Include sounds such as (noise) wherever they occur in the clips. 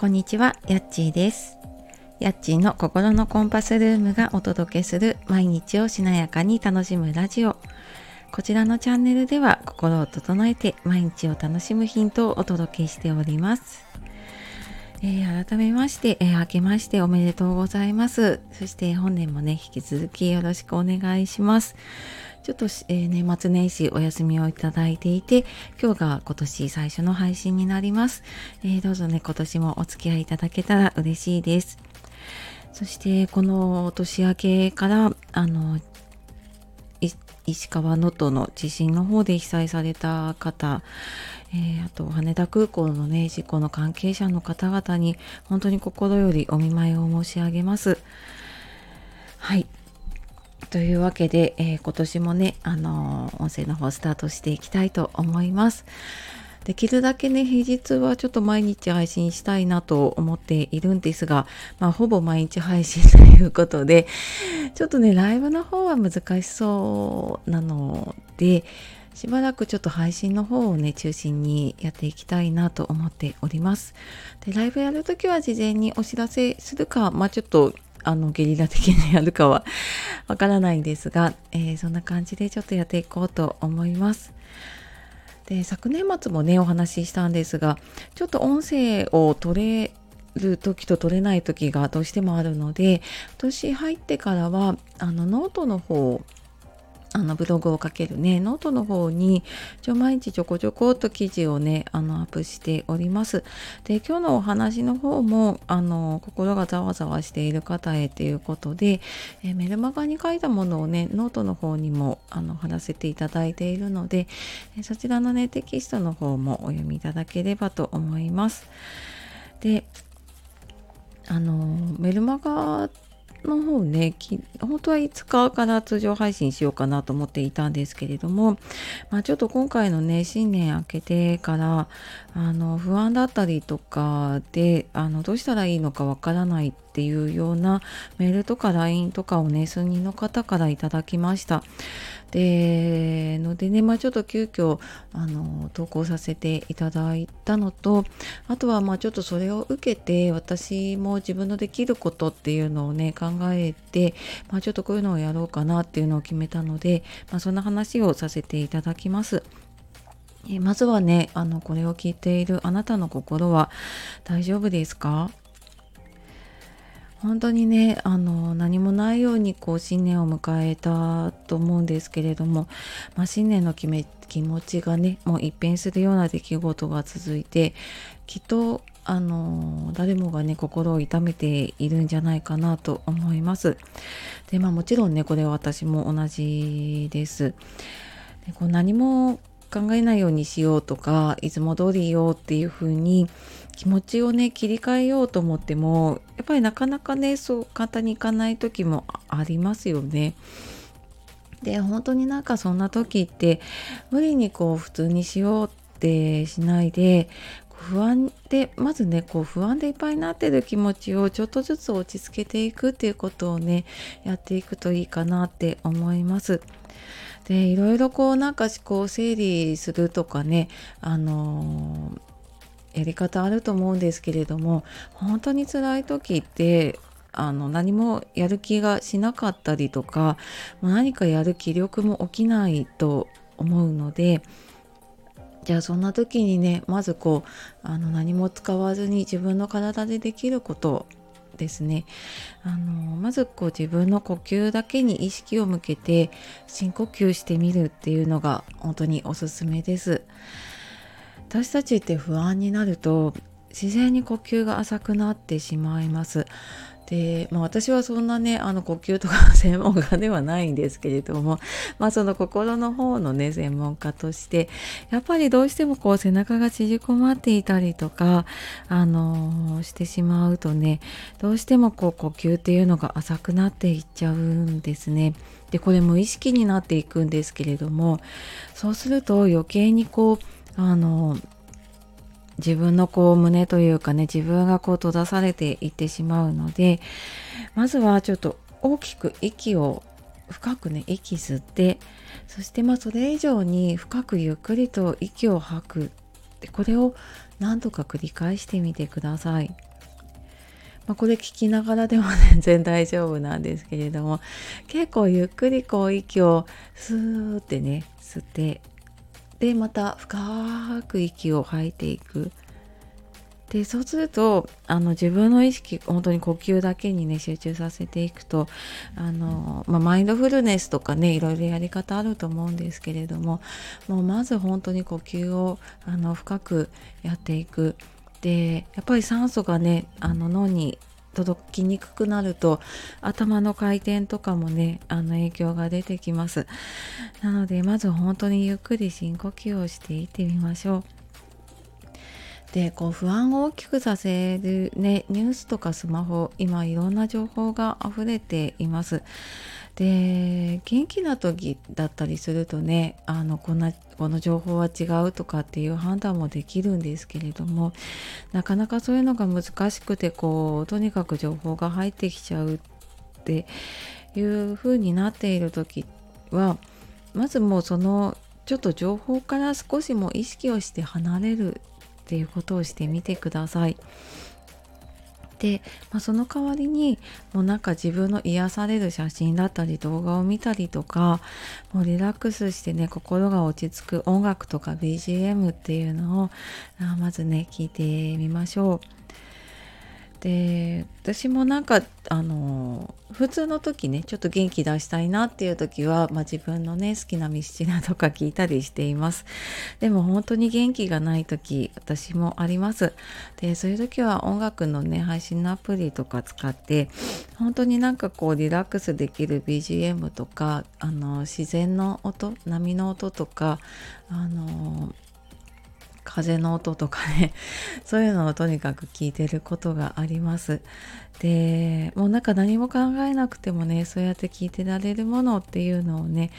こんにちは、やっちーです。やっちーの心のコンパスルームがお届けする毎日をしなやかに楽しむラジオ。こちらのチャンネルでは心を整えて毎日を楽しむヒントをお届けしております。えー改めまして、えー明けましておめでとうございます。そして本年もね、引き続きよろしくお願いします。ちょっと、えー年末年始お休みをいただいていて、今日が今年最初の配信になります。えーどうぞね、今年もお付き合いいただけたら嬉しいです。そして、この年明けから、あの、石川能登の地震の方で被災された方、えーあと羽田空港のね事故の関係者の方々に本当に心よりお見舞いを申し上げます。はいというわけで、えー今年もね、あのー音声の方スタートしていきたいと思います。できるだけね、平日はちょっと毎日配信したいなと思っているんですが、まあ、ほぼ毎日配信ということで、ちょっとね、ライブの方は難しそうなので、しばらくちょっと配信の方をね、中心にやっていきたいなと思っております。で、ライブやるときは事前にお知らせするか、まあちょっと、あの、ゲリラ的にやるかはわからないんですが、えーそんな感じでちょっとやっていこうと思います。で昨年末もねお話ししたんですがちょっと音声を取れる時と取れない時がどうしてもあるので今年入ってからはあのノートの方あのブログを書けるねノートの方に一応毎日ちょこちょこっと記事をねあのアップしております。で今日のお話の方もあの心がざわざわしている方へということで、えメルマガに書いたものをねノートの方にもあの貼らせていただいているので、そちらのねテキストの方もお読みいただければと思います。であのメルマガの方ね本当は5日から通常配信しようかなと思っていたんですけれども、まあ、ちょっと今回のね新年明けてからあの不安だったりとかであのどうしたらいいのかわからないっていうようなメールとか LINE とかをね数人の方からいただきました。でのでね、まあ、ちょっと急遽あの投稿させていただいたのとあとはまあちょっとそれを受けて私も自分のできることっていうのをね考えて、まあ、ちょっとこういうのをやろうかなっていうのを決めたので、まあ、そんな話をさせていただきます。えまずはねあのこれを聞いているあなたの心は大丈夫ですか？本当にねあの何もないようにこう新年を迎えたと思うんですけれども、まあ、新年の決め気持ちがねもう一変するような出来事が続いてきっとあの誰もがね心を痛めているんじゃないかなと思います。でまあもちろんねこれは私も同じです。でこう何も考えないようにしようとかいつも通りよっていう風に気持ちをね切り替えようと思ってもやっぱりなかなかねそう簡単にいかない時もありますよね。で本当になんかそんな時って無理にこう普通にしようってしないで不安でまずねこう不安でいっぱいになってる気持ちをちょっとずつ落ち着けていくっていうことをねやっていくといいかなって思います。でいろいろこうなんか思考整理するとかねあのやり方あると思うんですけれども本当に辛い時ってあの何もやる気がしなかったりとか何かやる気力も起きないと思うのでじゃあそんな時にねまずこうあの何も使わずに自分の体でできることですね。あのまずこう自分の呼吸だけに意識を向けて深呼吸してみるっていうのが本当におすすめです。私たちって不安になると自然に呼吸が浅くなってしまいますで、まあ、私はそんなねあの呼吸とか専門家ではないんですけれども、まあ、その心の方のね専門家としてやっぱりどうしてもこう背中が縮こまっていたりとか、あのーしてしまうとねどうしてもこう呼吸っていうのが浅くなっていっちゃうんですね。でこれ無意識になっていくんですけれどもそうすると余計にこうあの自分のこう胸というかね自分がこう閉ざされていってしまうのでまずはちょっと大きく息を深くね息吸ってそしてまあそれ以上に深くゆっくりと息を吐くでこれを何度か繰り返してみてください。まあ、これ聞きながらでも (laughs) 全然大丈夫なんですけれども結構ゆっくりこう息をスーってね吸ってでまた深く息を吐いていく。でそうするとあの自分の意識本当に呼吸だけにね集中させていくとあの、まあ、マインドフルネスとかねいろいろやり方あると思うんですけれどももうまず本当に呼吸をあの深くやっていく。でやっぱり酸素がねあの脳に届きにくくなると頭の回転とかもねあの影響が出てきますなのでまず本当にゆっくり深呼吸をしていってみましょうでこう不安を大きくさせる、ね、ニュースとかスマホ今いろんな情報が溢れています。で元気な時だったりするとねあのこんなこの情報は違うとかっていう判断もできるんですけれどもなかなかそういうのが難しくてこうとにかく情報が入ってきちゃうっていう風になっている時はまずもうそのちょっと情報から少しも意識をして離れるっていうことをしてみてください。で、まあ、その代わりにもうなんか自分の癒される写真だったり動画を見たりとかもうリラックスしてね心が落ち着く音楽とか BGM っていうのをまずね聞いてみましょう。で私もなんかあの普通の時ねちょっと元気出したいなっていう時は、まあ、自分のね好きなミスチルとか聞いたりしています。でも本当に元気がない時私もあります。でそういう時は音楽のね配信のアプリとか使って本当になんかこうリラックスできる BGM とかあの自然の音波の音とかあの風の音とかね (laughs) そういうのをとにかく聞いてることがありますでもうなんか何も考えなくてもねそうやって聞いてられるものっていうのをね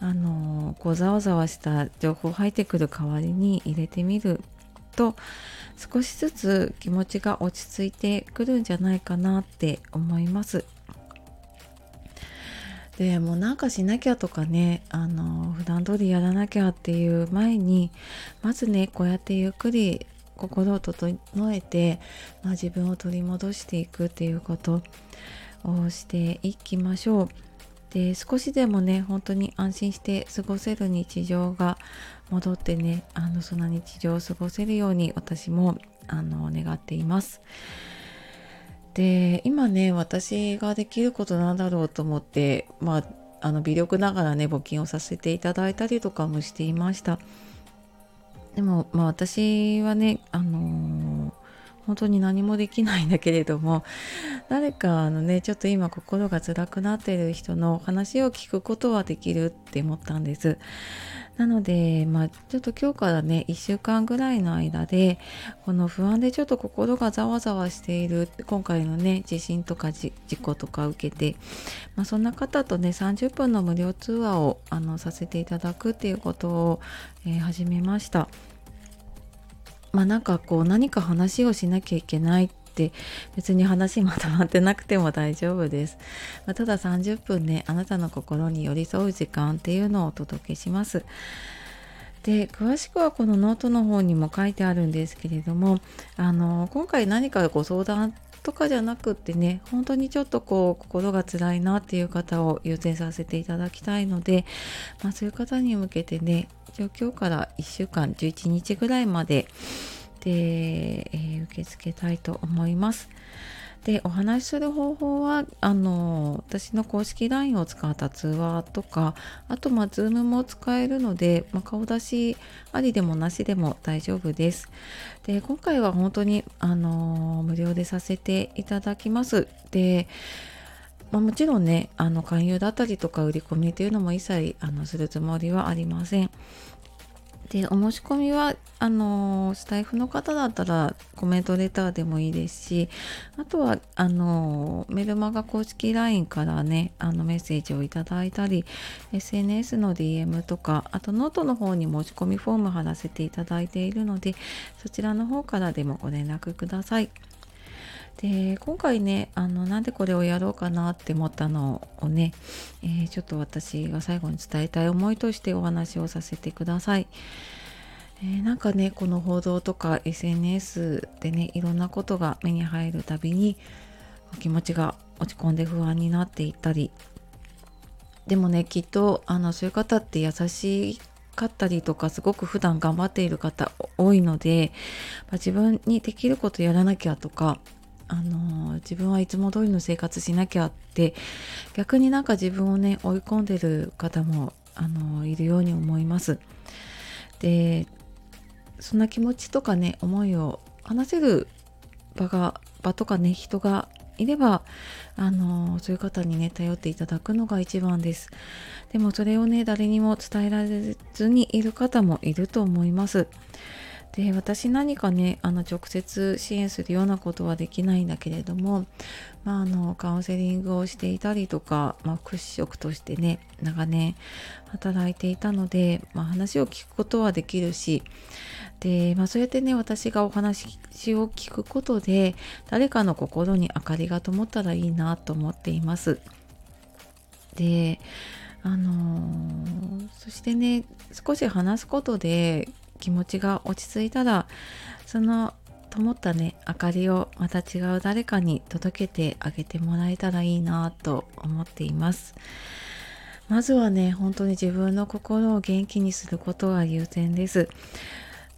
あのこうざわざわした情報入ってくる代わりに入れてみると少しずつ気持ちが落ち着いてくるんじゃないかなって思います。でもうなんかしなきゃとかねあの普段通りやらなきゃっていう前にまずねこうやってゆっくり心を整えて、まあ、自分を取り戻していくっていうことをしていきましょう。で少しでもね本当に安心して過ごせる日常が戻ってねあのそんな日常を過ごせるように私もあの願っています。で今ね私ができることなんだろうと思ってまああの微力ながらね募金をさせていただいたりとかもしていました。でもまあ私はねあのー、本当に何もできないんだけれども誰かあのねちょっと今心が辛くなっている人の話を聞くことはできるって思ったんです。なので、まあ、ちょっと今日からね1週間ぐらいの間でこの不安でちょっと心がざわざわしている今回のね地震とか事故とか受けて、まあ、そんな方とね30分の無料通話をあのさせていただくっていうことを、えー、始めました。まあなんかこう何か話をしなきゃいけないて別に話まとまってなくても大丈夫です、まあ、ただ30分ねあなたの心に寄り添う時間っていうのをお届けします。で詳しくはこのノートの方にも書いてあるんですけれどもあの今回何かご相談とかじゃなくってね本当にちょっとこう心が辛いなっていう方を優先させていただきたいので、まあ、そういう方に向けてね状況から1週間11日ぐらいまでで、えー、受け付けたいと思います。でお話しする方法はあの私の公式 LINE を使った通話とかあとまあ Zoom も使えるので、まあ、顔出しありでもなしでも大丈夫です。で今回は本当にあの無料でさせていただきます。でまあ、もちろんねあの勧誘だったりとか売り込みというのも一切あのするつもりはありません。でお申し込みはあのスタイフの方だったらコメントレターでもいいですしあとはあのメルマガ公式 LINE からねあのメッセージをいただいたり SNS の DM とかあとノートの方に申し込みフォーム貼らせていただいているのでそちらの方からでもご連絡ください。で今回ねあのなんでこれをやろうかなって思ったのをね、えー、ちょっと私が最後に伝えたい思いとしてお話をさせてください。えー、なんかねこの報道とか SNS でねいろんなことが目に入るたびに気持ちが落ち込んで不安になっていったりでもねきっとあのそういう方って優しかったりとかすごく普段頑張っている方多いので、まあ、自分にできることやらなきゃとかあの自分はいつも通りの生活しなきゃって逆になんか自分をね追い込んでる方もあのいるように思います。でそんな気持ちとかね思いを話せる場が場とかね人がいればあのそういう方にね頼っていただくのが一番ですでもそれをね誰にも伝えられずにいる方もいると思いますで私何かねあの直接支援するようなことはできないんだけれども、まあ、あのカウンセリングをしていたりとか、まあ、屈職としてね長年働いていたので、まあ、話を聞くことはできるしで、まあ、そうやってね私がお話を聞くことで誰かの心に明かりが灯ったらいいなと思っています。であのー、そしてね少し話すことで気持ちが落ち着いたらその灯ったね明かりをまた違う誰かに届けてあげてもらえたらいいなと思っています。まずはね本当に自分の心を元気にすることが優先です、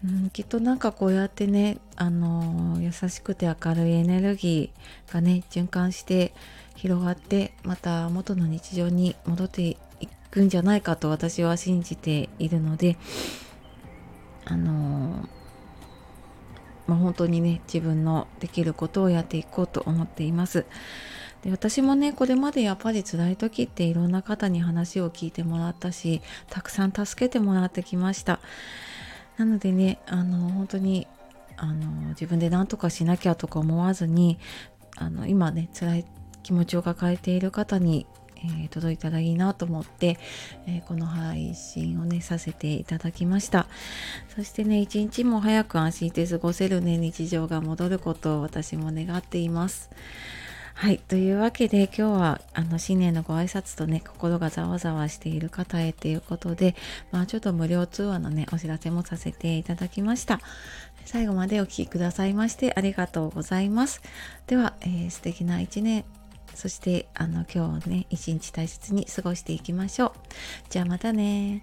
うん、きっとなんかこうやってねあの優しくて明るいエネルギーがね循環して広がってまた元の日常に戻っていくんじゃないかと私は信じているのであのまあ、本当にね自分のできることをやっていこうと思っています。で私もねこれまでやっぱり辛い時っていろんな方に話を聞いてもらったしたくさん助けてもらってきましたなのでねあの本当にあの自分で何とかしなきゃとか思わずにあの今ね辛い気持ちを抱えている方にえー、届いたらいいなと思って、えー、この配信をねさせていただきましたそしてね一日も早く安心して過ごせるね日常が戻ることを私も願っていますはい。というわけで今日はあの新年のご挨拶とね、心がざわざわしている方へということで、まあちょっと無料通話のね、お知らせもさせていただきました。最後までお聴きくださいましてありがとうございます。では、えー、素敵な一年そしてあの今日ね一日大切に過ごしていきましょう。じゃあまたね。